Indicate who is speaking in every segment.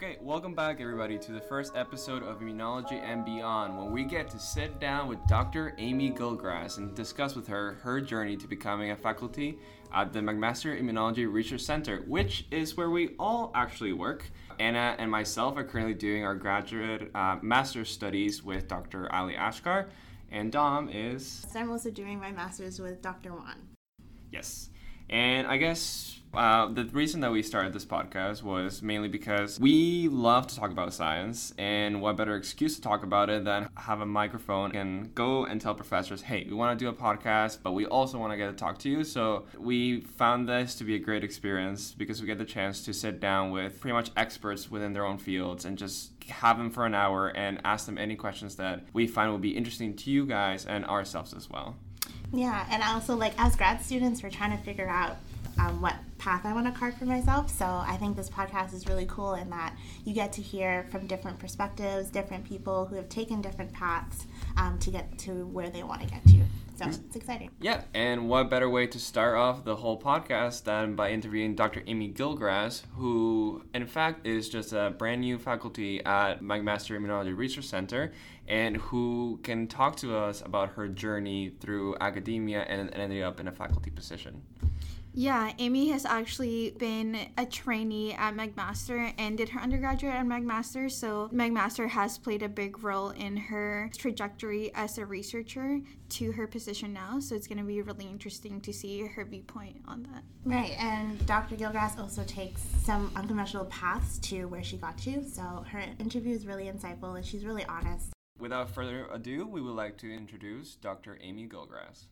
Speaker 1: Okay, welcome back everybody to the first episode of Immunology and Beyond when we get to sit down with Dr. Amy Gilgrass and discuss with her her journey to becoming a faculty at the McMaster Immunology Research Center, which is where we all actually work. Anna and myself are currently doing our graduate uh, master's studies with Dr. Ali Ashkar, and Dom is.
Speaker 2: So I'm also doing my master's with Dr. Wan.
Speaker 1: Yes. And I guess uh, the reason that we started this podcast was mainly because we love to talk about science, and what better excuse to talk about it than have a microphone and go and tell professors, hey, we want to do a podcast, but we also want to get to talk to you. So we found this to be a great experience because we get the chance to sit down with pretty much experts within their own fields and just have them for an hour and ask them any questions that we find will be interesting to you guys and ourselves as well.
Speaker 2: Yeah, and also like as grad students, we're trying to figure out um, what path I want to carve for myself. So I think this podcast is really cool in that you get to hear from different perspectives, different people who have taken different paths um, to get to where they want to get to. So mm-hmm. it's exciting.
Speaker 1: Yeah, and what better way to start off the whole podcast than by interviewing Dr. Amy Gilgrass, who in fact is just a brand new faculty at McMaster Immunology Research Center and who can talk to us about her journey through academia and ended up in a faculty position.
Speaker 3: Yeah, Amy has actually been a trainee at McMaster and did her undergraduate at McMaster. So McMaster has played a big role in her trajectory as a researcher to her position now. So it's going to be really interesting to see her viewpoint on that.
Speaker 2: Right, and Dr. Gilgrass also takes some unconventional paths to where she got to. So her interview is really insightful and she's really honest.
Speaker 1: Without further ado, we would like to introduce Dr. Amy Gilgrass.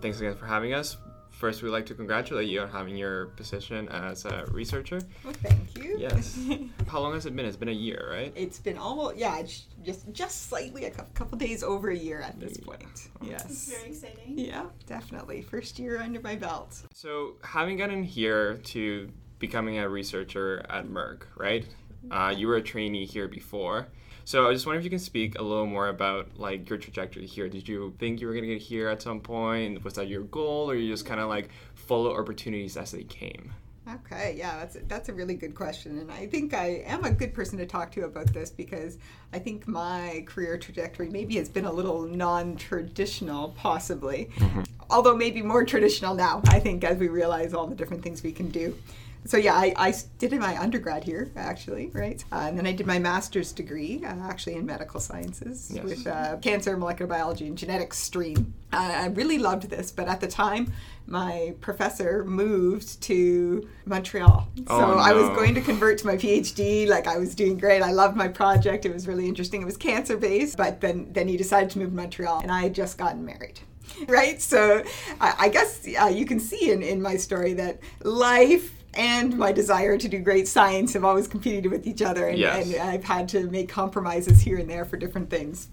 Speaker 1: Thanks again for having us. First, we'd like to congratulate you on having your position as a researcher.
Speaker 4: Well, thank you.
Speaker 1: Yes. How long has it been? It's been a year, right?
Speaker 4: It's been almost yeah, just just slightly a couple days over a year at this point. Yes.
Speaker 2: Very exciting.
Speaker 4: Yeah, definitely. First year under my belt.
Speaker 1: So, having gotten here to becoming a researcher at Merck, right? Uh, you were a trainee here before. So I just wonder if you can speak a little more about like your trajectory here. Did you think you were gonna get here at some point? Was that your goal, or you just kind of like follow opportunities as they came?
Speaker 4: Okay, yeah, that's a, that's a really good question, and I think I am a good person to talk to about this because I think my career trajectory maybe has been a little non-traditional, possibly, mm-hmm. although maybe more traditional now. I think as we realize all the different things we can do so yeah, I, I did my undergrad here actually, right? Uh, and then I did my master's degree uh, actually in medical sciences yes. with uh, cancer, molecular biology, and genetics stream. Uh, I really loved this, but at the time, my professor moved to Montreal. Oh, so no. I was going to convert to my PhD. Like I was doing great. I loved my project. It was really interesting. It was cancer based, but then then he decided to move to Montreal, and I had just gotten married right? So I, I guess uh, you can see in, in my story that life and my desire to do great science have always competed with each other, and, yes. and I've had to make compromises here and there for different things.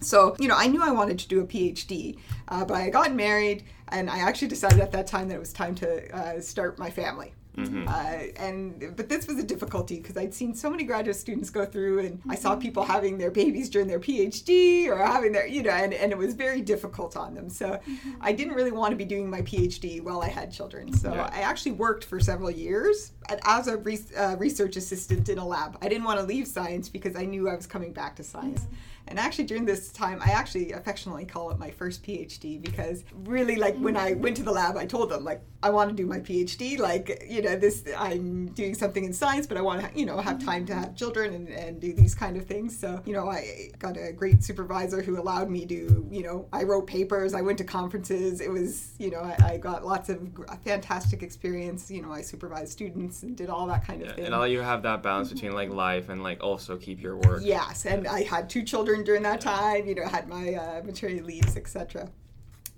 Speaker 4: So, you know, I knew I wanted to do a PhD, uh, but I got married, and I actually decided at that time that it was time to uh, start my family. Mm-hmm. Uh, and but this was a difficulty because I'd seen so many graduate students go through, and I saw people having their babies during their PhD or having their, you know, and, and it was very difficult on them. So mm-hmm. I didn't really want to be doing my PhD while I had children. So yeah. I actually worked for several years as a re- uh, research assistant in a lab. I didn't want to leave science because I knew I was coming back to science. Mm-hmm. And actually, during this time, I actually affectionately call it my first PhD because really, like when I went to the lab, I told them like I want to do my PhD. Like you know, this I'm doing something in science, but I want to you know have time to have children and, and do these kind of things. So you know, I got a great supervisor who allowed me to you know I wrote papers, I went to conferences. It was you know I, I got lots of fantastic experience. You know, I supervised students and did all that kind of yeah, thing.
Speaker 1: And all you have that balance between like life and like also keep your work.
Speaker 4: Yes, and I had two children during that time. You know, had my uh, maternity leaves, etc.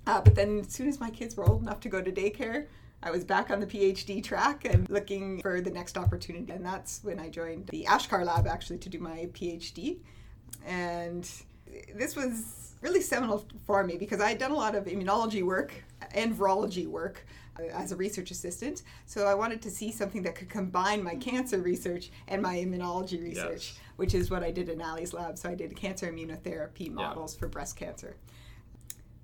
Speaker 4: Uh, but then, as soon as my kids were old enough to go to daycare, I was back on the PhD track and looking for the next opportunity. And that's when I joined the Ashkar Lab actually to do my PhD. And this was really seminal for me because I had done a lot of immunology work and virology work as a research assistant. So I wanted to see something that could combine my cancer research and my immunology research. Yes which is what I did in Ali's lab. So I did cancer immunotherapy models yeah. for breast cancer.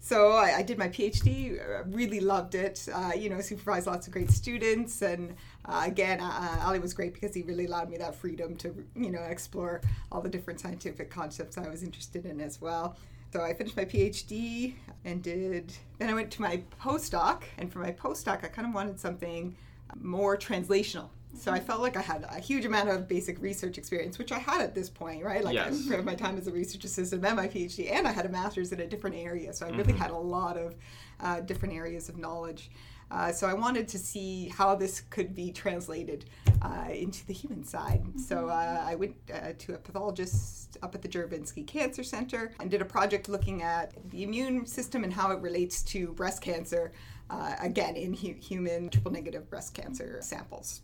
Speaker 4: so I, I, did my PhD, uh, really loved it. Uh, you know, supervised lots of great students, and uh, again, uh, Ali was great because he really allowed me that freedom to, you know, explore all the different scientific concepts I was interested in as well. So I finished my PhD and did. Then I went to my postdoc, and for my postdoc, I kind of wanted something more translational. So I felt like I had a huge amount of basic research experience, which I had at this point, right? Like
Speaker 1: yes.
Speaker 4: I, my time as a research assistant and my PhD, and I had a master's in a different area. So I really mm-hmm. had a lot of uh, different areas of knowledge. Uh, so I wanted to see how this could be translated uh, into the human side. Mm-hmm. So uh, I went uh, to a pathologist up at the Juravinski Cancer Center and did a project looking at the immune system and how it relates to breast cancer, uh, again, in hu- human triple negative breast cancer samples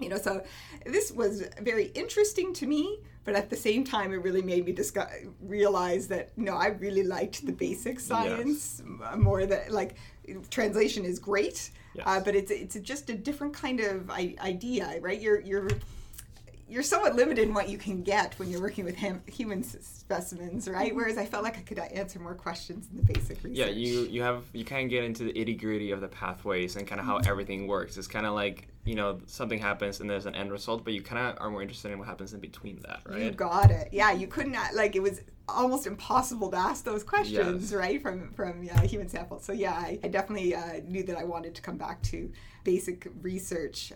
Speaker 4: you know so this was very interesting to me but at the same time it really made me discuss, realize that no i really liked the basic science yes. more than like translation is great uh, yes. uh, but it's it's just a different kind of idea right you're you're you're somewhat limited in what you can get when you're working with him, human specimens, right? Mm-hmm. Whereas I felt like I could answer more questions in the basic research.
Speaker 1: Yeah, you you have you can get into the itty gritty of the pathways and kind of how mm-hmm. everything works. It's kind of like you know something happens and there's an end result, but you kind of are more interested in what happens in between that, right?
Speaker 4: You got it. Yeah, you couldn't like it was almost impossible to ask those questions, yes. right? From from uh, human samples. So yeah, I, I definitely uh, knew that I wanted to come back to basic research.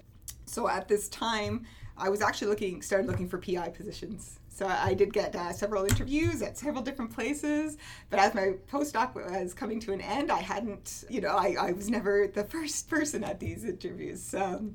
Speaker 4: So at this time. I was actually looking, started looking for PI positions. So I did get uh, several interviews at several different places. But as my postdoc was coming to an end, I hadn't, you know, I, I was never the first person at these interviews. So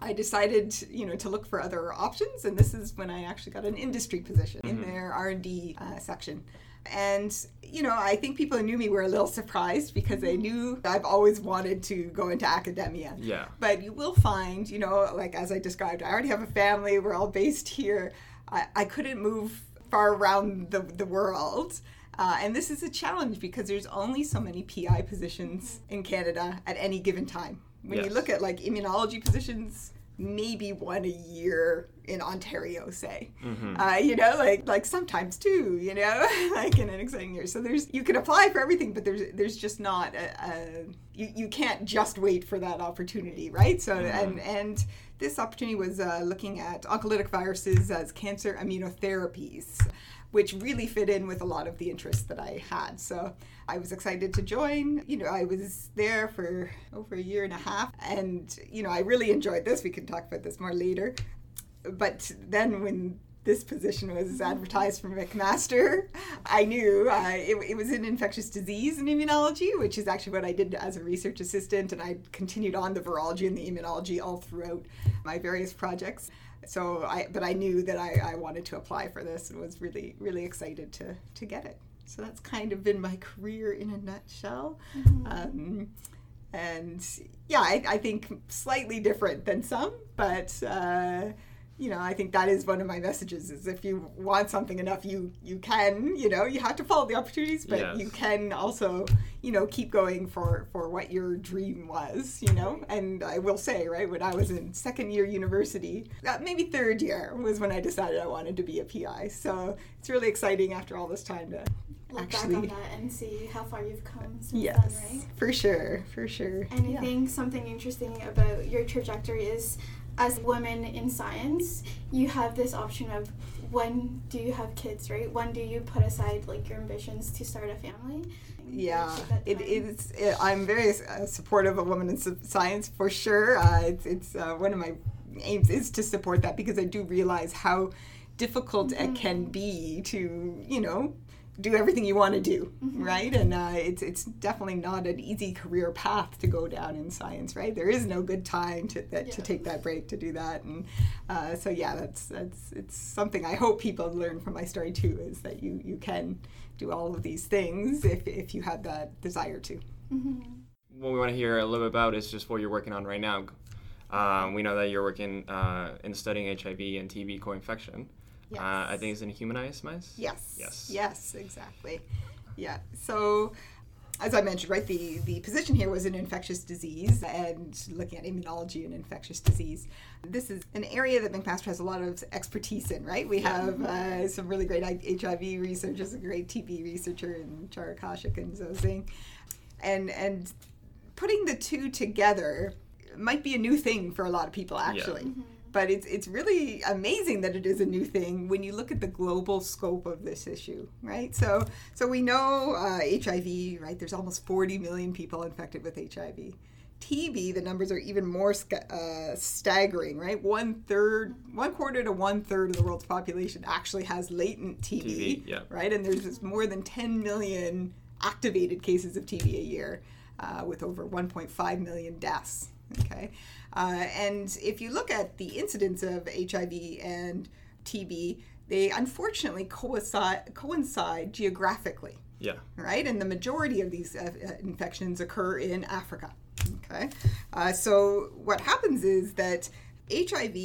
Speaker 4: I decided, you know, to look for other options, and this is when I actually got an industry position mm-hmm. in their R and D uh, section. And, you know, I think people who knew me were a little surprised because they knew I've always wanted to go into academia.
Speaker 1: Yeah.
Speaker 4: But you will find, you know, like as I described, I already have a family, we're all based here. I, I couldn't move far around the, the world. Uh, and this is a challenge because there's only so many PI positions in Canada at any given time. When yes. you look at like immunology positions, maybe one a year in Ontario, say. Mm-hmm. Uh, you know, like like sometimes two. You know, like in an exciting year. So there's you can apply for everything, but there's there's just not a, a you you can't just wait for that opportunity, right? So mm-hmm. and and this opportunity was uh, looking at oncolytic viruses as cancer immunotherapies which really fit in with a lot of the interests that I had. So I was excited to join. You know, I was there for over a year and a half, and, you know, I really enjoyed this. We can talk about this more later. But then when this position was advertised for McMaster, I knew uh, it, it, was in infectious disease and immunology, which is actually what I did as a research assistant, and I continued on the virology and the immunology all throughout my various projects so I, but I knew that I, I wanted to apply for this and was really, really excited to, to get it. So that's kind of been my career in a nutshell. Mm-hmm. Um, and yeah, I, I, think slightly different than some, but uh, you know, I think that is one of my messages is if you want something enough, you you can, you know, you have to follow the opportunities, but yes. you can also, you know, keep going for for what your dream was, you know. And I will say, right, when I was in second year university, uh, maybe third year was when I decided I wanted to be a PI. So it's really exciting after all this time to
Speaker 3: look
Speaker 4: actually
Speaker 3: back on that and see how far you've come since
Speaker 4: yes,
Speaker 3: then, right?
Speaker 4: For sure, for sure.
Speaker 3: And I yeah. think something interesting about your trajectory is as women in science, you have this option of when do you have kids, right? When do you put aside like your ambitions to start a family?
Speaker 4: Yeah, it is. It, I'm very uh, supportive of women in science for sure. Uh, it's it's uh, one of my aims is to support that because I do realize how difficult mm-hmm. it can be to you know do everything you want to do, mm-hmm. right? And uh, it's it's definitely not an easy career path to go down in science, right? There is no good time to that, yeah. to take that break to do that, and uh, so yeah, that's that's it's something I hope people learn from my story too, is that you you can do all of these things if if you have that desire to.
Speaker 1: Mm-hmm. What we want to hear a little bit about is just what you're working on right now. Um, we know that you're working uh, in studying HIV and TB co-infection. Yes. Uh, I think it's in humanized mice.
Speaker 4: Yes. Yes. Yes, exactly. Yeah. So as I mentioned, right, the, the position here was in infectious disease and looking at immunology and infectious disease. This is an area that McMaster has a lot of expertise in, right? We have uh, some really great HIV researchers, a great TB researcher in Chara Kaushik and Zozing. And, and putting the two together might be a new thing for a lot of people, actually.
Speaker 2: Mm-hmm.
Speaker 4: But it's, it's really amazing that it is a new thing when you look at the global scope of this issue, right? So, so we know uh, HIV, right? There's almost 40 million people infected with HIV. TB, the numbers are even more uh, staggering, right? One third, one quarter to one third of the world's population actually has latent TB,
Speaker 1: TB, yeah.
Speaker 4: right? And there's more than 10 million activated cases of TB a year, uh, with over 1.5 million deaths. Okay, uh, and if you look at the incidence of HIV and TB, they unfortunately coincide, coincide geographically
Speaker 1: Yeah.
Speaker 4: right? And the majority of these uh, uh, infections occur in Africa. Okay, uh, so what happens is that HIV.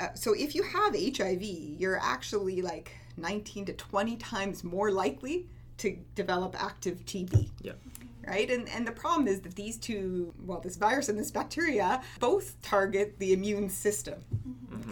Speaker 4: Uh, so if you have HIV, you're actually like 19 to 20 times more likely to develop active TB
Speaker 1: Yeah.
Speaker 4: Right? And and the problem is that these two, well, this virus and this bacteria, both target the immune system.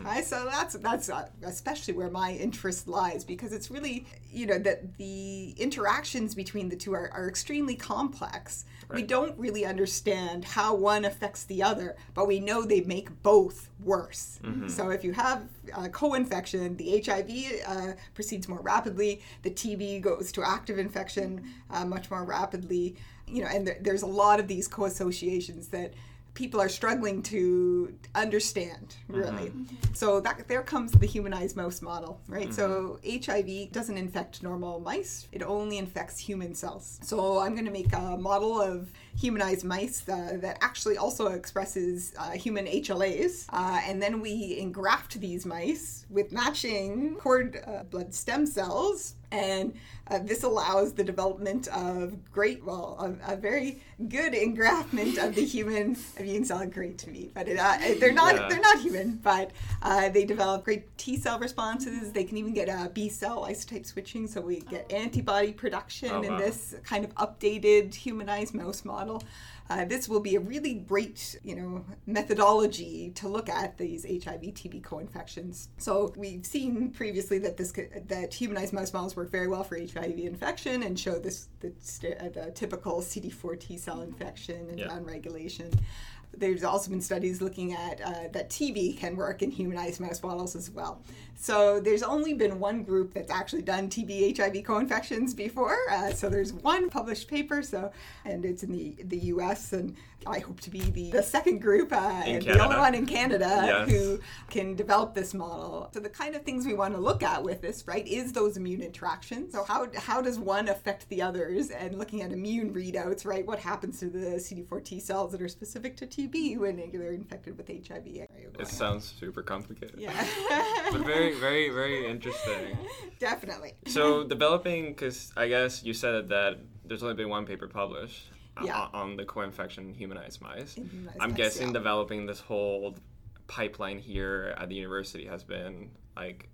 Speaker 4: Okay, so that's that's uh, especially where my interest lies because it's really you know that the interactions between the two are, are extremely complex. We don't really understand how one affects the other, but we know they make both worse. So if you have uh, co-infection, the HIV uh, proceeds more rapidly. The TB goes to active infection uh, much more rapidly. You know, and there, there's a lot of these co-associations that people are struggling to understand really. So that there comes the humanized mouse model right? So hiv doesn't infect normal mice it only infects human cells. So i'm going to make a model of humanized mice uh, that actually also expresses uh, human hlas uh, and then we engraft these mice with matching cord uh, blood stem cells and uh, this allows the development of great, well, a, a very good engraftment of the human immune cell. Great to me, but it, uh, they're not
Speaker 1: Yeah.
Speaker 4: they're not human, but uh, they develop great T cell responses. They can even get uh, B cell isotype switching, so we get antibody production
Speaker 1: Oh,
Speaker 4: in this kind of updated humanized mouse model. Uh, this will be a really great, you know, methodology to look at these HIV TB co-infections. So we've seen previously that this that humanized mouse models work very well for HIV infection and show this the, uh, the typical CD4 T cell infection and
Speaker 1: Yeah.
Speaker 4: downregulation. There's also been studies looking at uh, that TB can work in humanized mouse models as well. So there's only been one group that's actually done TB HIV co-infections before. Uh, so there's one published paper. So and it's in the the U.S. and I hope to be the, the second group uh, and the only one in Canada
Speaker 1: Yes.
Speaker 4: who can develop this model. So the kind of things we want to look at with this, right, is those immune interactions. So how how does one affect the others? And looking at immune readouts, right, what happens to the CD4 T cells that are specific to When they're infected with HIV?
Speaker 1: It sounds super complicated.
Speaker 4: yeah,
Speaker 1: But very, very, very interesting.
Speaker 4: definitely.
Speaker 1: So developing, because I guess you said that there's only been one paper published uh,
Speaker 4: Yeah.
Speaker 1: on the co-infection humanized mice.
Speaker 4: Humanized
Speaker 1: I'm
Speaker 4: mice,
Speaker 1: guessing
Speaker 4: yeah.
Speaker 1: developing this whole pipeline here at the university has been like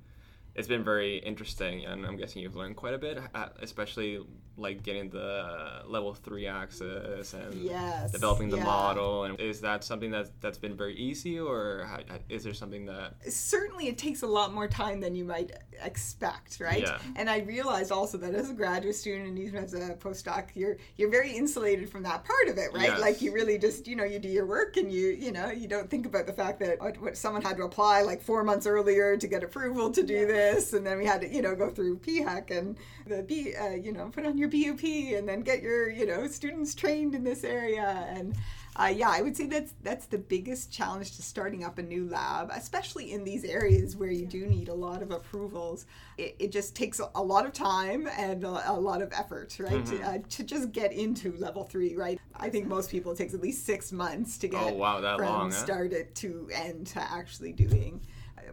Speaker 1: it's been very interesting and i'm guessing you've learned quite a bit uh, especially like getting the level three access and
Speaker 4: Yes,
Speaker 1: developing the
Speaker 4: yeah.
Speaker 1: model and is that something that that's been very easy or how, is there something that
Speaker 4: certainly it takes a lot more time than you might expect, right?
Speaker 1: Yeah.
Speaker 4: And I realized also that as a graduate student and even as a postdoc, you're you're very insulated from that part of it, right?
Speaker 1: Yes.
Speaker 4: Like you really just you know you do your work and you you know you don't think about the fact that someone had to apply like four months earlier to get approval to do this, and then we had to you know go through PHEC and the B uh, you know put on your BUP and then get your you know students trained in this area and. Uh, yeah, I would say that's that's the biggest challenge to starting up a new lab, especially in these areas where you do need a lot of approvals. It, it just takes a, lot of time and a, a lot of effort, right, to, uh, to just get into level three, right? I think most people it takes at least six months to get
Speaker 1: Oh, wow, that
Speaker 4: from
Speaker 1: long, huh?
Speaker 4: start to end to actually doing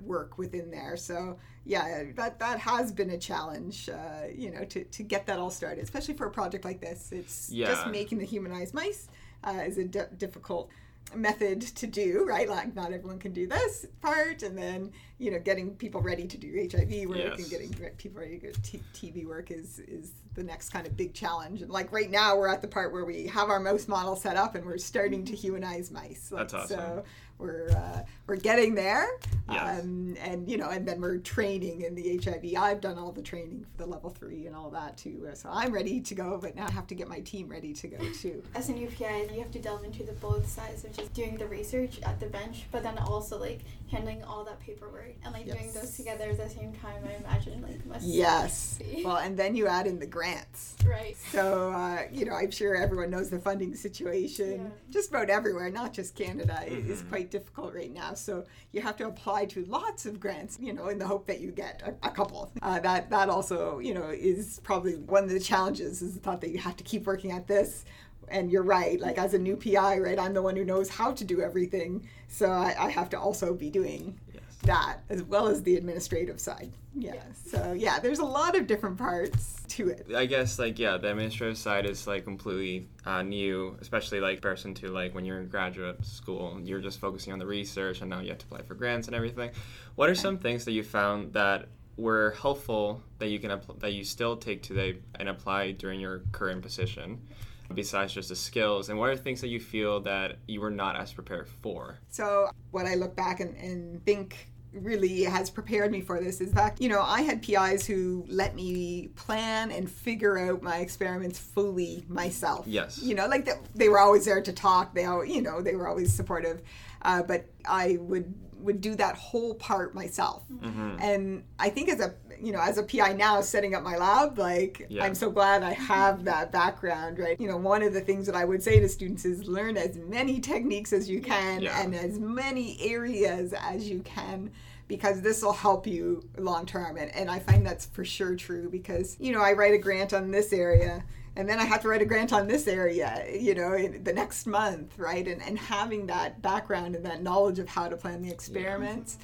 Speaker 4: work within there. So yeah, that that has been a challenge, uh, you know, to, to get that all started, especially for a project like this. It's just making the humanized mice uh, is a difficult method to do, right? Like not everyone can do this part, and then you know getting people ready to do HIV work
Speaker 1: Yes.
Speaker 4: and getting people ready to do t- TB work is is the next kind of big challenge. And like right now, we're at the part where we have our mouse model set up and we're starting to humanize mice. Like,
Speaker 1: That's awesome.
Speaker 4: So we're uh, we're getting there,
Speaker 1: Yes.
Speaker 4: um, and you know, and then we're training in the HIV. I've done all the training for the level three and all that too, so I'm ready to go. But now I have to get my team ready to go too.
Speaker 3: As an UPI, you have to delve into the both sides of just doing the research at the bench, but then also like handling all that paperwork and like doing those together at the same time. I imagine like must
Speaker 4: Yes.
Speaker 3: be
Speaker 4: Well, and then you add in the grants.
Speaker 3: right.
Speaker 4: So, uh, you know, I'm sure everyone knows the funding situation.
Speaker 3: Yeah.
Speaker 4: Just about everywhere, not just Canada, i- is quite difficult right now. So you have to apply to lots of grants, you know, in the hope that you get a, a couple. Uh, that that also, you know, is probably one of the challenges. Is the thought that you have to keep working at this. And you're right. Like as a new PI, right? I'm the one who knows how to do everything. So I, I have to also be doing
Speaker 1: Yes.
Speaker 4: That as well as the administrative side. Yeah.
Speaker 3: Yeah.
Speaker 4: So yeah, there's a lot of different parts to it.
Speaker 1: I guess like yeah, the administrative side is like completely uh, new, especially like person to like when you're in graduate school, you're just focusing on the research, and now you have to apply for grants and everything. What are some things that you found that were helpful that you can appl- that you still take today and apply during your current position, besides just the skills? And what are things that you feel that you were not as prepared for?
Speaker 4: So what I look back and, and think really has prepared me for this is that you know I had PIs who let me plan and figure out my experiments fully myself.
Speaker 1: Yes.
Speaker 4: You know, like they, they were always there to talk. They al- you know they were always supportive, uh, but I would would do that whole part myself.
Speaker 1: Mm-hmm.
Speaker 4: And I think as a you know as a PI now setting up my lab, like
Speaker 1: Yeah.
Speaker 4: I'm so glad I have that background, right? You know, one of the things that I would say to students is learn as many techniques as you can
Speaker 1: Yeah.
Speaker 4: and as many areas as you can because this will help you long term and, and i find that's for sure true because you know i write a grant on this area and then i have to write a grant on this area you know in the next month right? And, and having that background and that knowledge of how to plan the experiments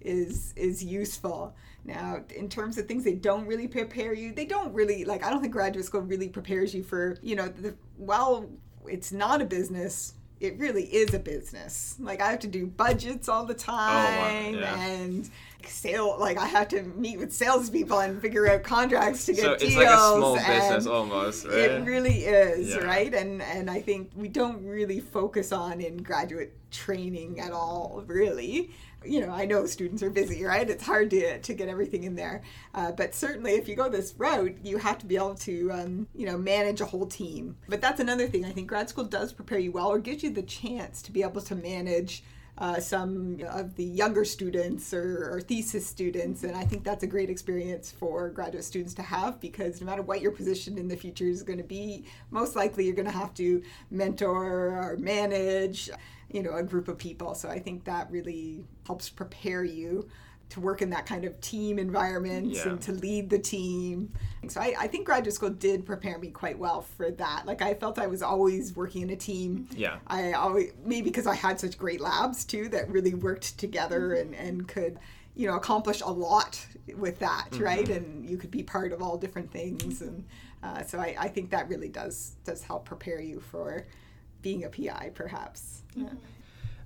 Speaker 4: is is useful. Now in terms of things they don't really prepare you they don't really like i don't think graduate school really prepares you for you know the, well it's not a business it really is a business like i have to do budgets all the oh, time
Speaker 1: yeah.
Speaker 4: and sale like i have to meet with salespeople and figure out contracts to get
Speaker 1: So it's
Speaker 4: deals
Speaker 1: like a small business almost, right?
Speaker 4: it really is
Speaker 1: Yeah.
Speaker 4: right and and i think we don't really focus on in graduate training at all really you know i know students are busy right? It's hard to, to get everything in there. Uh, but certainly if you go this route you have to be able to um, you know manage a whole team. But that's another thing. I think grad school does prepare you well or gives you the chance to be able to manage uh, some of the younger students or, or thesis students. And I think that's a great experience for graduate students to have because no matter what your position in the future is going to be, most likely you're going to have to mentor or manage, you know, a group of people. So I think that really helps prepare you to work in that kind of team environment
Speaker 1: Yeah.
Speaker 4: and to lead the team. So I, I think graduate school did prepare me quite well for that. Like I felt I was always working in a team.
Speaker 1: Yeah.
Speaker 4: I always maybe because I had such great labs too that really worked together and, and could you know accomplish a lot with that right and you could be part of all different things and uh, so I, I think that really does does help prepare you for being a PI perhaps yeah.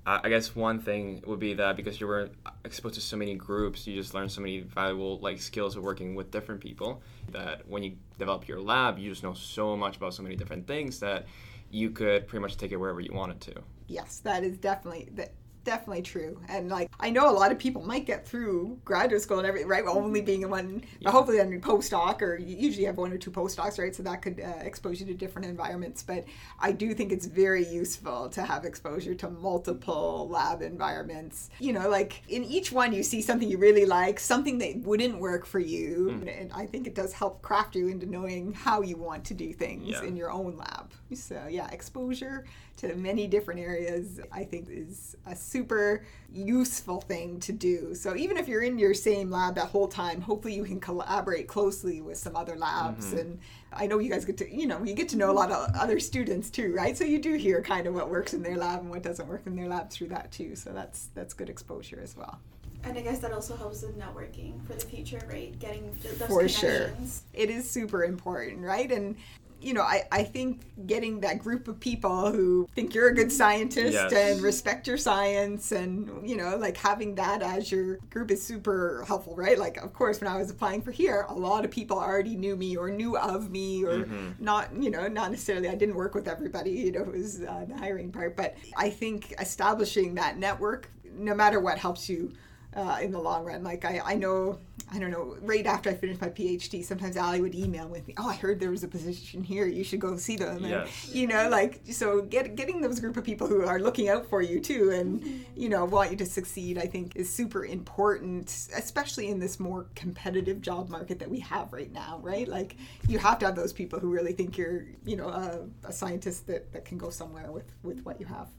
Speaker 1: Uh, I guess one thing would be that because you were exposed to so many groups, you just learned so many valuable like skills of working with different people. That when you develop your lab, you just know so much about so many different things that you could pretty much take it wherever you wanted to.
Speaker 4: yes that is definitely that definitely true. And like i know a lot of people might get through graduate school and everything right only being in one but hopefully then postdoc or you usually have one or two postdocs right so that could uh, expose you to different environments. But i do think it's very useful to have exposure to multiple lab environments. You know like in each one you see something you really like something that wouldn't work for you. And i think it does help craft you into knowing how you want to do things
Speaker 1: Yeah.
Speaker 4: in your own lab. So yeah exposure to many different areas i think is a super useful thing to do so even if you're in your same lab that whole time hopefully you can collaborate closely with some other labs mm-hmm. and i know you guys get to you know you get to know a lot of other students too right so you do hear kind of what works in their lab and what doesn't work in their lab through that too so that's that's good exposure as well
Speaker 3: And I guess that also helps with networking for the future, right? Getting th- those
Speaker 4: For sure.
Speaker 3: connections.
Speaker 4: it is super important, right? And you know, I, I think getting that group of people who think you're a good scientist
Speaker 1: Yes.
Speaker 4: and respect your science and, you know, like having that as your group is super helpful, right? Like, of course, when I was applying for here, a lot of people already knew me or knew of me or not, you know, not necessarily, I didn't work with everybody, you know, it was uh, the hiring part. But I think establishing that network, no matter what, helps you uh, in the long run. Like I, I know, I don't know, right after I finished my PhD, sometimes Ali would email with me, oh, I heard there was a position here. You should go see them. And, You know, like, so get, getting those group of people who are looking out for you too and, you know, want you to succeed, I think is super important, especially in this more competitive job market that we have right now, right? Like you have to have those people who really think you're, you know, a, a scientist that, that can go somewhere with, with what you have.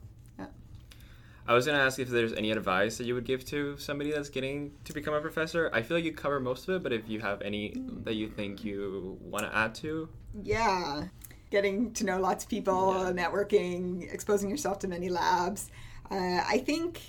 Speaker 1: I was going to ask if there's any advice that you would give to somebody that's getting to become a professor. I feel like you cover most of it, but if you have any that you think you want to add to,
Speaker 4: Yeah. Getting to know lots of people,
Speaker 1: Yeah.
Speaker 4: networking, exposing yourself to many labs. Uh, I think,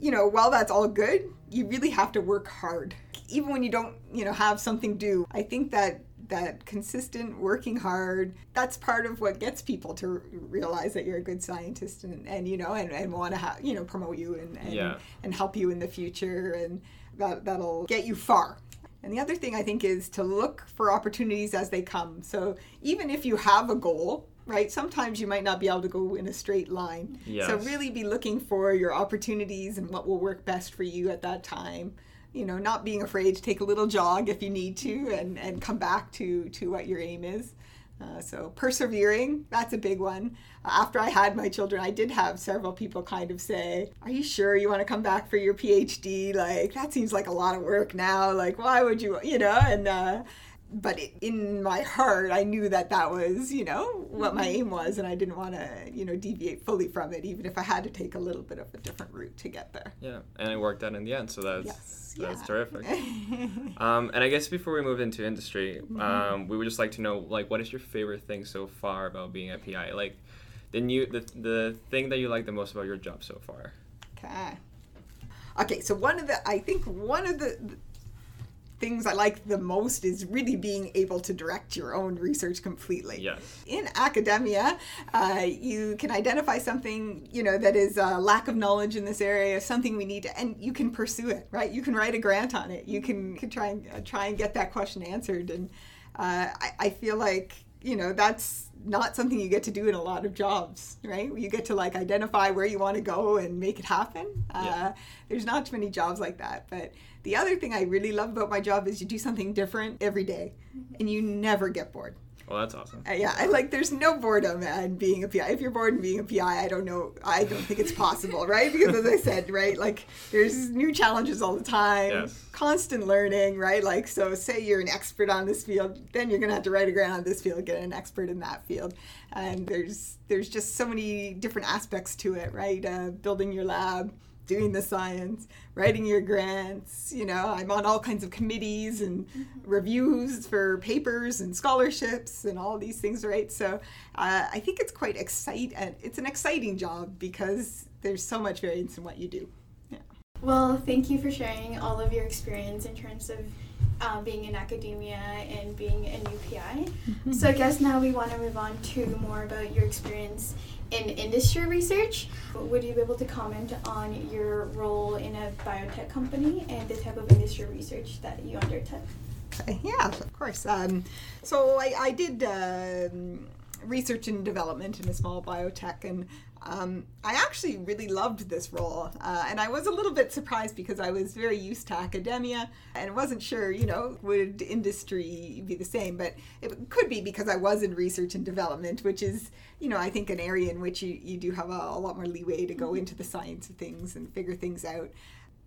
Speaker 4: you know, while that's all good, you really have to work hard. Even when you don't, you know, have something due. I think that that consistent working hard that's part of what gets people to realize that you're a good scientist and, and you know and, and want to have you know promote you and and,
Speaker 1: Yeah.
Speaker 4: and help you in the future and that that'll get you far and the other thing I think is to look for opportunities as they come. So even if you have a goal, right, sometimes you might not be able to go in a straight line. So really be looking for your opportunities and what will work best for you at that time. You know, not being afraid to take a little jog if you need to and, and come back to, to what your aim is. Uh, so persevering, that's a big one. After I had my children, I did have several people kind of say, "Are you sure you want to come back for your PhD? Like that seems like a lot of work now. Like why would you, you know?" And uh, but it, in my heart, I knew that that was, you know, what my aim was, and I didn't want to, you know, deviate fully from it, even if I had to take a little bit of a different route to get there.
Speaker 1: yeah, and it worked out in the end, so that's
Speaker 4: Yes,
Speaker 1: that's
Speaker 4: yeah.
Speaker 1: terrific. Um, and I guess before we move into industry,
Speaker 4: Mm-hmm.
Speaker 1: um, we would just like to know, like, what is your favorite thing so far about being at PI? Like, the new, the, the thing that you like the most about your job so far.
Speaker 4: Okay. Okay, so one of the I think one of the things I like the most is really being able to direct your own research completely.
Speaker 1: Yes.
Speaker 4: In academia, uh, you can identify something you know that is a lack of knowledge in this area, something we need to, and you can pursue it. Right? You can write a grant on it. You can, can try and uh, try and get that question answered. And uh, I, I feel like you know that's not something you get to do in a lot of jobs right you get to like identify where you want to go and make it happen
Speaker 1: Yeah.
Speaker 4: uh, there's not too many jobs like that but the other thing i really love about my job is you do something different every day and you never get bored
Speaker 1: Well, that's awesome.
Speaker 4: uh, yeah, I like. There's no boredom in being a PI. If you're bored in being a PI, I don't know. I don't think it's possible, right? Because as I said, right, like there's new challenges all the time,
Speaker 1: Yes.
Speaker 4: constant learning, right? Like, so say you're an expert on this field, then you're gonna have to write a grant on this field, get an expert in that field, and there's there's just so many different aspects to it, right? Uh, building your lab. Doing the science, writing your grants, you know, I'm on all kinds of committees and reviews for papers and scholarships and all these things, right? So uh, I think it's quite excite and it's an exciting job because there's so much variance in what you do. Yeah.
Speaker 3: Well, thank you for sharing all of your experience in terms of um, being in academia and being an UPI. So I guess now we want to move on to more about your experience in industry research. Would you be able to comment on your role in a biotech company and the type of industry research that you undertook?
Speaker 4: Yeah, of course. Um, so I, I did um, research and development in a small biotech, and um, I actually really loved this role. Uh, and I was a little bit surprised because I was very used to academia and wasn't sure, you know, would industry be the same? But it could be because I was in research and development, which is, you know, I think an area in which you, you do have a, a lot more leeway to go into the science of things and figure things out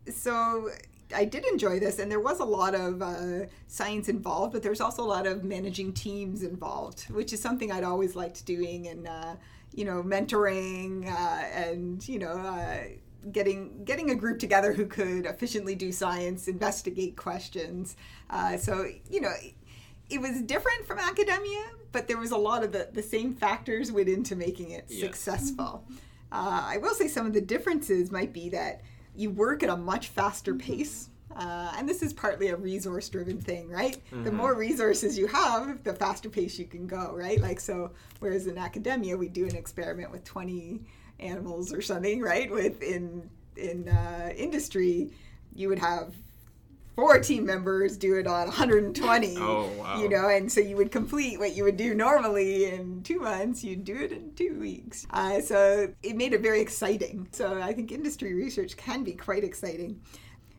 Speaker 4: so I did enjoy this, and there was a lot of uh, science involved, but there's also a lot of managing teams involved, which is something I'd always liked doing, and uh, you know, mentoring uh, and you know. Uh, Getting getting a group together who could efficiently do science, investigate questions. Uh, so you know, it was different from academia, but there was a lot of the, the same factors went into making it successful. Uh, I will say some of the differences might be that you work at a much faster pace. Uh, and this is partly a resource driven thing, right? The more resources you have, the faster pace you can go, right? Like, so, whereas in academia, we do an experiment with 20 animals or something, right? With in, in uh, industry, you would have four team members do it on 120.
Speaker 1: Oh, wow.
Speaker 4: You know, and so you would complete what you would do normally in two months, you'd do it in two weeks. Uh, so it made it very exciting. So I think industry research can be quite exciting.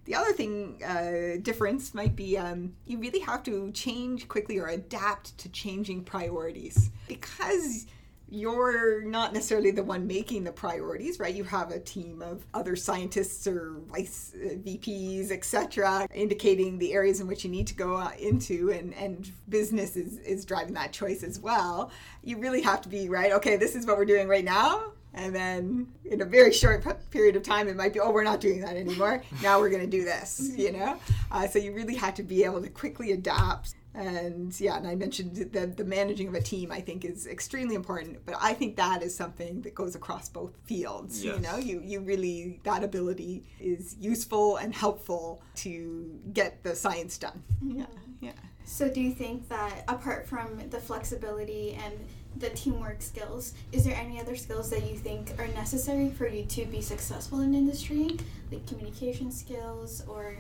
Speaker 4: The other thing, uh, difference might be um, you really have to change quickly or adapt to changing priorities because you're not necessarily the one making the priorities, right? You have a team of other scientists or vice uh, VPs, etc., indicating the areas in which you need to go uh, into, and and business is is driving that choice as well. You really have to be right. Okay, this is what we're doing right now. And then in a very short period of time, it might be, oh, we're not doing that anymore. Now we're going to do this, you know? Uh, so you really have to be able to quickly adapt. And yeah, and I mentioned that the managing of a team, I think, is extremely important. But I think that is something that goes across both fields. You know, you, you really, that ability is useful and helpful to get the science done. Yeah, yeah.
Speaker 3: So, do you think that apart from the flexibility and the teamwork skills, is there any other skills that you think are necessary for you to be successful in industry, like communication skills or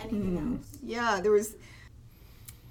Speaker 3: anything hmm. else?
Speaker 4: Yeah, there was.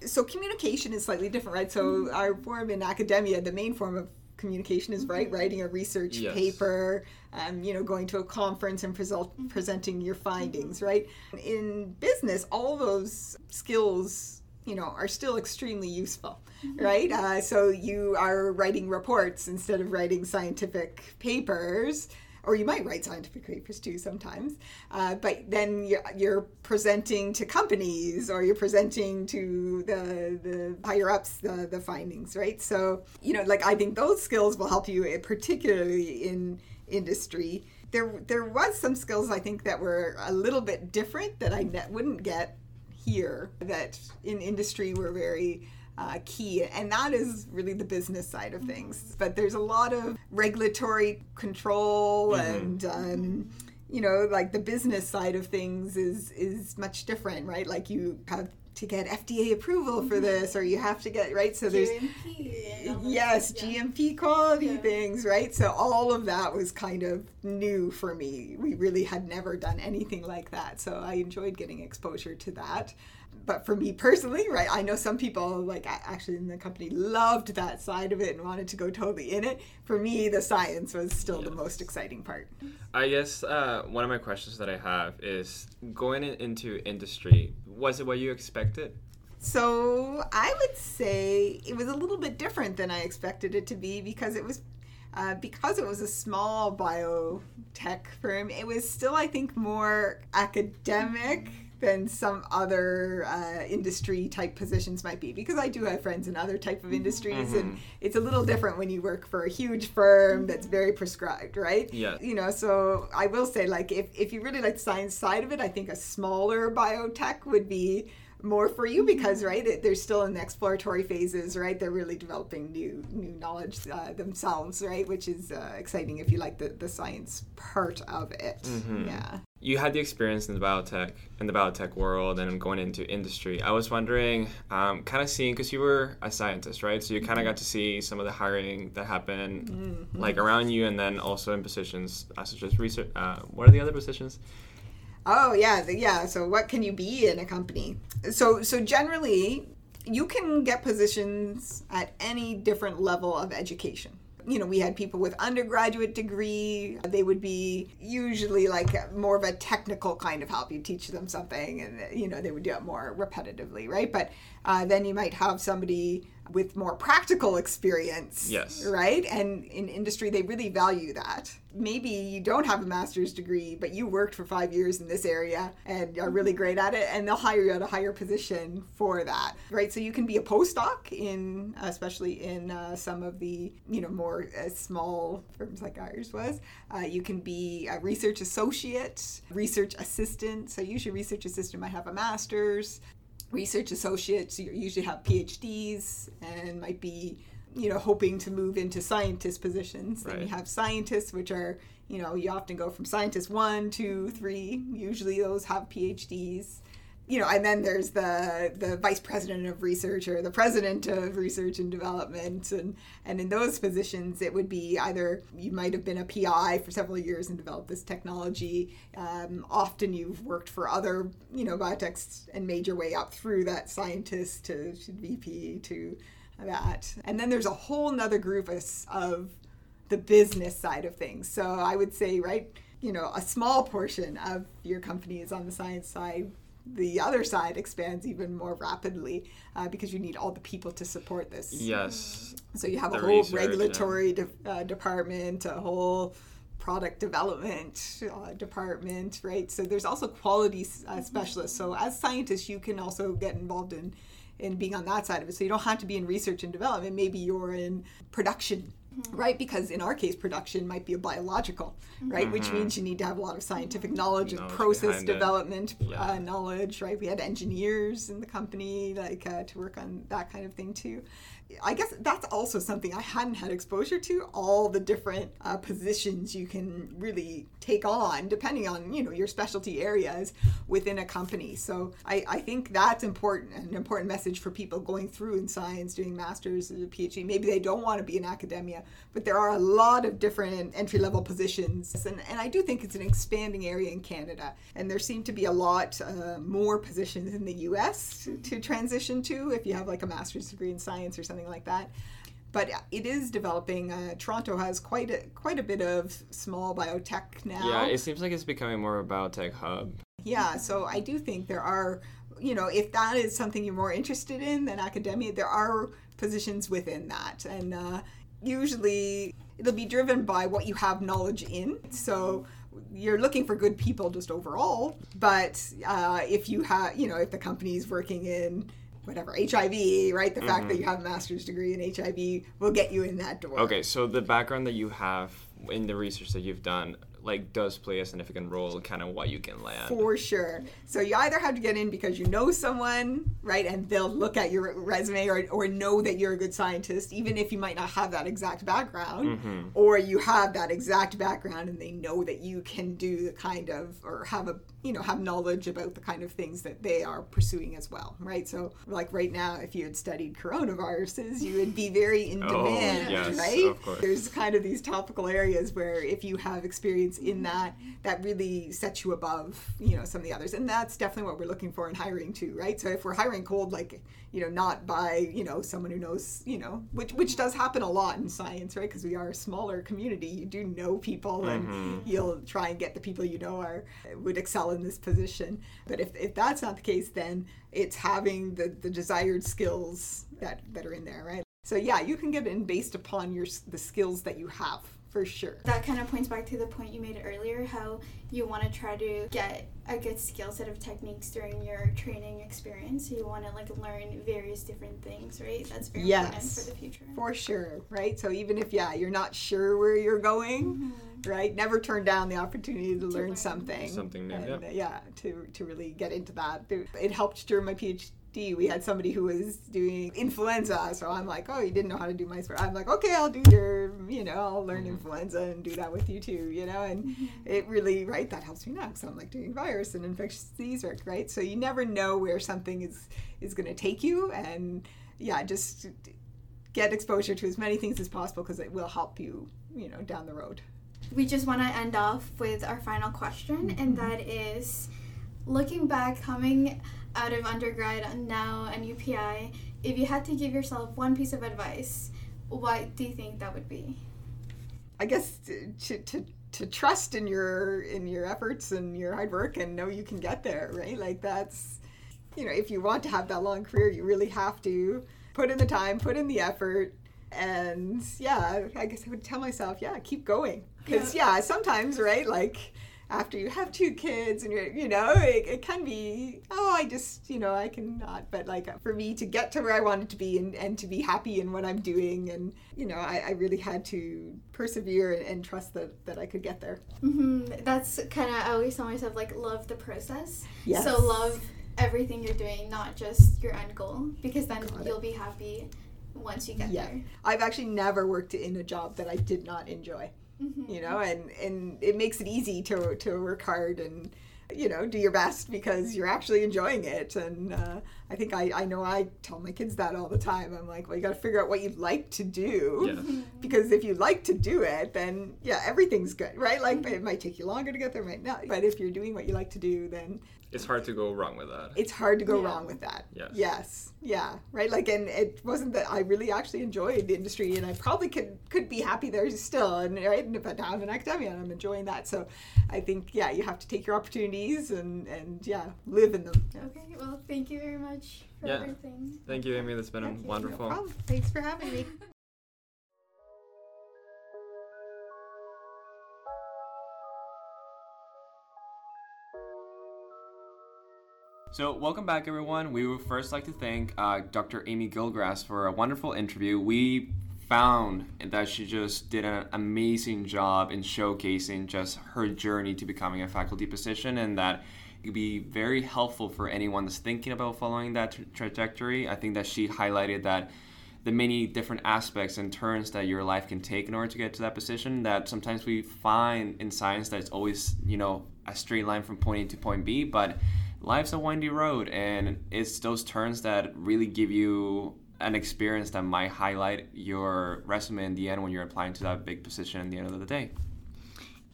Speaker 4: So communication is slightly different, right? So mm-hmm. our form in academia, the main form of communication is right, mm-hmm. writing a research
Speaker 1: Yes.
Speaker 4: paper, um, you know, going to a conference and presel- mm-hmm. presenting your findings, right? In business, all those skills, you know, are still extremely useful, right? Uh, so you are writing reports instead of writing scientific papers or you might write scientific papers too sometimes uh, but then you're, you're presenting to companies or you're presenting to the, the higher ups the, the findings right? So you know like i think those skills will help you eh, particularly in industry. There there was some skills i think that were a little bit different that i wouldn't get here that in industry were very uh, key, and that is really the business side of things. But there's a lot of regulatory control, and um, you know, like the business side of things is is much different, right? Like you have to get FDA approval for this, or you have to get right. So there's
Speaker 3: GMP
Speaker 4: yes
Speaker 3: yeah.
Speaker 4: gmp quality
Speaker 3: Yeah.
Speaker 4: things right so all of that was kind of new for me we really had never done anything like that so i enjoyed getting exposure to that but for me personally right i know some people like actually in the company loved that side of it and wanted to go totally in it for me the science was still the most exciting part
Speaker 1: I guess uh, one of my questions that I have is going into industry. Was it what you expected?
Speaker 4: So I would say it was a little bit different than I expected it to be because it was uh, because it was a small biotech firm. It was still, I think, more academic than some other uh, industry type positions might be because I do have friends in other type of industries and it's a little different when you work for a huge firm that's very prescribed right?
Speaker 1: Yeah.
Speaker 4: you know so I will say like if, if you really like the science side of it I think a smaller biotech would be more for you because right it, they're still in the exploratory phases right? They're really developing new new knowledge uh, themselves right? Which is uh, exciting if you like the, the science part of it. Yeah
Speaker 1: You had the experience in the biotech in the biotech world and going into industry. I was wondering, um, kind of seeing because you were a scientist, right? So you kind of got to see some of the hiring that happened, like around you, and then also in positions uh, such as research. Uh, what are the other positions?
Speaker 4: Oh yeah, the, yeah. So what can you be in a company? So so generally, you can get positions at any different level of education. You know, we had people with undergraduate degree. They would be usually like more of a technical kind of help. You teach them something, and you know they would do it more repetitively, right? But uh, then you might have somebody with more practical experience,
Speaker 1: Yes.
Speaker 4: right? And in industry, they really value that. Maybe you don't have a master's degree, but you worked for five years in this area and are really great at it, and they'll hire you at a higher position for that, right? So you can be a postdoc in, especially in uh, some of the, you know, more uh, small firms like ours was. Uh, you can be a research associate, research assistant. So usually, research assistant might have a master's research associates you usually have phds and might be you know hoping to move into scientist positions. Then you have scientists which are you know you often go from scientist one two three. Usually those have phds you know, and then there's the the vice president of research or the president of research and development, and and in those positions, it would be either you might have been a PI for several years and developed this technology. Um, often you've worked for other you know biotechs and made your way up through that scientist to, VP to that, and then there's a whole nother group of, of the business side of things. So I would say right you know a small portion of your company is on the science side the other side expands even more rapidly uh, because you need all the people to support this.
Speaker 1: Yes.
Speaker 4: So you have
Speaker 1: The
Speaker 4: a whole
Speaker 1: research,
Speaker 4: regulatory de- uh, department, a whole product development uh, department, right? So there's also quality uh, specialists. So as scientists, you can also get involved in in being on that side of it. So you don't have to be in research and development. Maybe you're in production. Right, because in our case, production might be a biological, right? Which means you need to have a lot of scientific knowledge and
Speaker 1: Knowledge
Speaker 4: process development
Speaker 1: Yeah.
Speaker 4: uh, knowledge, right? We had engineers in the company, like uh, to work on that kind of thing too. I guess that's also something I hadn't had exposure to. All the different uh, positions you can really take on, depending on you know your specialty areas within a company. So I, I think that's important, an important message for people going through in science, doing masters, PhD. Maybe they don't want to be in academia, but there are a lot of different entry level positions, and, and I do think it's an expanding area in Canada. And there seem to be a lot uh, more positions in the U.S. To transition to if you have like a master's degree in science or something like that. But it is developing. Uh, Toronto has quite a quite a bit of small biotech now.
Speaker 1: Yeah, it seems like it's becoming more of a biotech hub.
Speaker 4: Yeah, so I do think there are, you know, if that is something you're more interested in than academia, there are positions within that. And uh, usually it'll be driven by what you have knowledge in. So you're looking for good people just overall. But uh, if you have, you know, if the company's working in whatever, HIV, right, the fact that mm-hmm. you have a master's degree in HIV will get you in that door.
Speaker 1: Okay, so the background that you have in the research that you've done, like, does play a significant role kind of what you can land.
Speaker 4: For sure. So you either have to get in because you know someone, right, and they'll look at your resume or, or know that you're a good scientist, even if you might not have that exact background,
Speaker 1: Mm-hmm.
Speaker 4: or you have that exact background and they know that you can do the kind of, or have a, you know, have knowledge about the kind of things that they are pursuing as well, right? So, like right now, if you had studied coronaviruses, you would be very in
Speaker 1: Oh,
Speaker 4: demand,
Speaker 1: yes,
Speaker 4: right?
Speaker 1: of course.
Speaker 4: There's kind of these topical areas where if you have experience in mm-hmm. that, that really sets you above, you know, some of the others. And that's definitely what we're looking for in hiring too, right? So if we're hiring cold, like, you know, not by, you know, someone who knows, you know, which which does happen a lot in science, right? Because we are a smaller community. You do know people and mm-hmm. you'll try and get the people you know are would excel in this position. But if, if that's not the case, then it's having the, the desired skills that, that are in there, right? So yeah, you can get in based upon your the skills that you have for sure.
Speaker 3: That kind of points back to the point you made earlier how you want to try to get a good skill set of techniques during your training experience. So you want to like learn various different things, right? That's very important
Speaker 4: Yes.
Speaker 3: for the future.
Speaker 4: For sure, right? So even if yeah, you're not sure where you're going, mm-hmm. right? Never turn down the opportunity to, learn,
Speaker 3: learn.
Speaker 4: something.
Speaker 1: Something new,
Speaker 4: And,
Speaker 1: yeah.
Speaker 4: yeah, to to really get into that. It helped during my PhD. We had somebody who was doing influenza, so I'm like, oh, you didn't know how to do my. I'm like, okay, I'll do your, you know, I'll learn
Speaker 1: Mm-hmm.
Speaker 4: influenza and do that with you too, you know, and it really, right, that helps me now because I'm like doing virus and infectious disease work, right? So you never know where something is is going to take you, and yeah, just get exposure to as many things as possible because it will help you, you know, down the road.
Speaker 3: We just want to end off with our final question, and that is looking back, coming out of undergrad and now and UPI, if you had to give yourself one piece of advice, what do you think that would be?
Speaker 4: I guess to, to to trust in your in your efforts and your hard work and know you can get there, right? Like that's you know, if you want to have that long career, you really have to put in the time, put in the effort, and yeah, I guess I would tell myself, yeah, keep going, because yeah. sometimes right, like after you have two kids and you're you know it, it can be oh i just you know i cannot but like for me to get to where i wanted to be and, and to be happy in what i'm doing and you know i, I really had to persevere and, and trust that, that i could get there
Speaker 3: hmm That's kind of, I always tell myself, like, love the process.
Speaker 4: Yes.
Speaker 3: So love everything you're doing, not just your end goal, because then
Speaker 4: Got
Speaker 3: you'll be happy once you get
Speaker 4: yeah
Speaker 3: there.
Speaker 4: i've actually never worked in a job that i did not enjoy
Speaker 3: Mhm.
Speaker 4: you know and and it makes it easy to to work hard and you know, do your best because you're actually enjoying it. And uh, I think I, I know I tell my kids that all the time. I'm like, well, you got to figure out what you like to do.
Speaker 1: Yes.
Speaker 4: Because if you like to do it, then yeah, everything's good, right? Like it might take you longer to get there, might not. But if you're doing what you like to do, then
Speaker 1: It's hard to go wrong with that.
Speaker 4: it's hard to go wrong with that.
Speaker 1: Yes.
Speaker 4: Yes. Yeah. Right. Like, and it wasn't that I really actually enjoyed the industry, and I probably could could be happy there still. And right, but now I'm in academia, and I'm enjoying that. So, I think yeah, you have to take your opportunities and and yeah, live in them.
Speaker 3: Okay, well, thank you very much for
Speaker 1: Yeah.
Speaker 3: everything.
Speaker 1: Thank you, Amy. That's been
Speaker 4: Okay, no
Speaker 1: wonderful.
Speaker 4: problem. Thanks for having me.
Speaker 1: So, welcome back, everyone. We would first like to thank uh, Dr. Amy Gillgrass for a wonderful interview. We found that she just did an amazing job in showcasing just her journey to becoming a faculty position, and that it could be very helpful for anyone that's thinking about following that tra- trajectory. I think that she highlighted that the many different aspects and turns that your life can take in order to get to that position that sometimes we find in science that it's always you know a straight line from point a to point b but life's a windy road and it's those turns that really give you an experience that might highlight your resume in the end when you're applying to that big position in the end of the day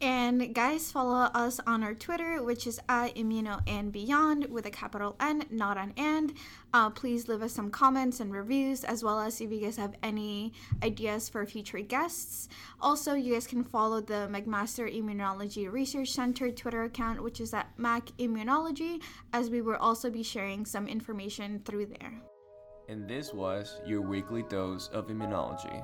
Speaker 3: And guys, follow us on our Twitter, which is at Immuno and Beyond with a capital N, not an and. Uh, please leave us some comments and reviews, as well as if you guys have any ideas for future guests. Also, you guys can follow the McMaster Immunology Research Center Twitter account, which is at Mac Immunology, as we will also be sharing some information through there.
Speaker 1: and this was your weekly dose of immunology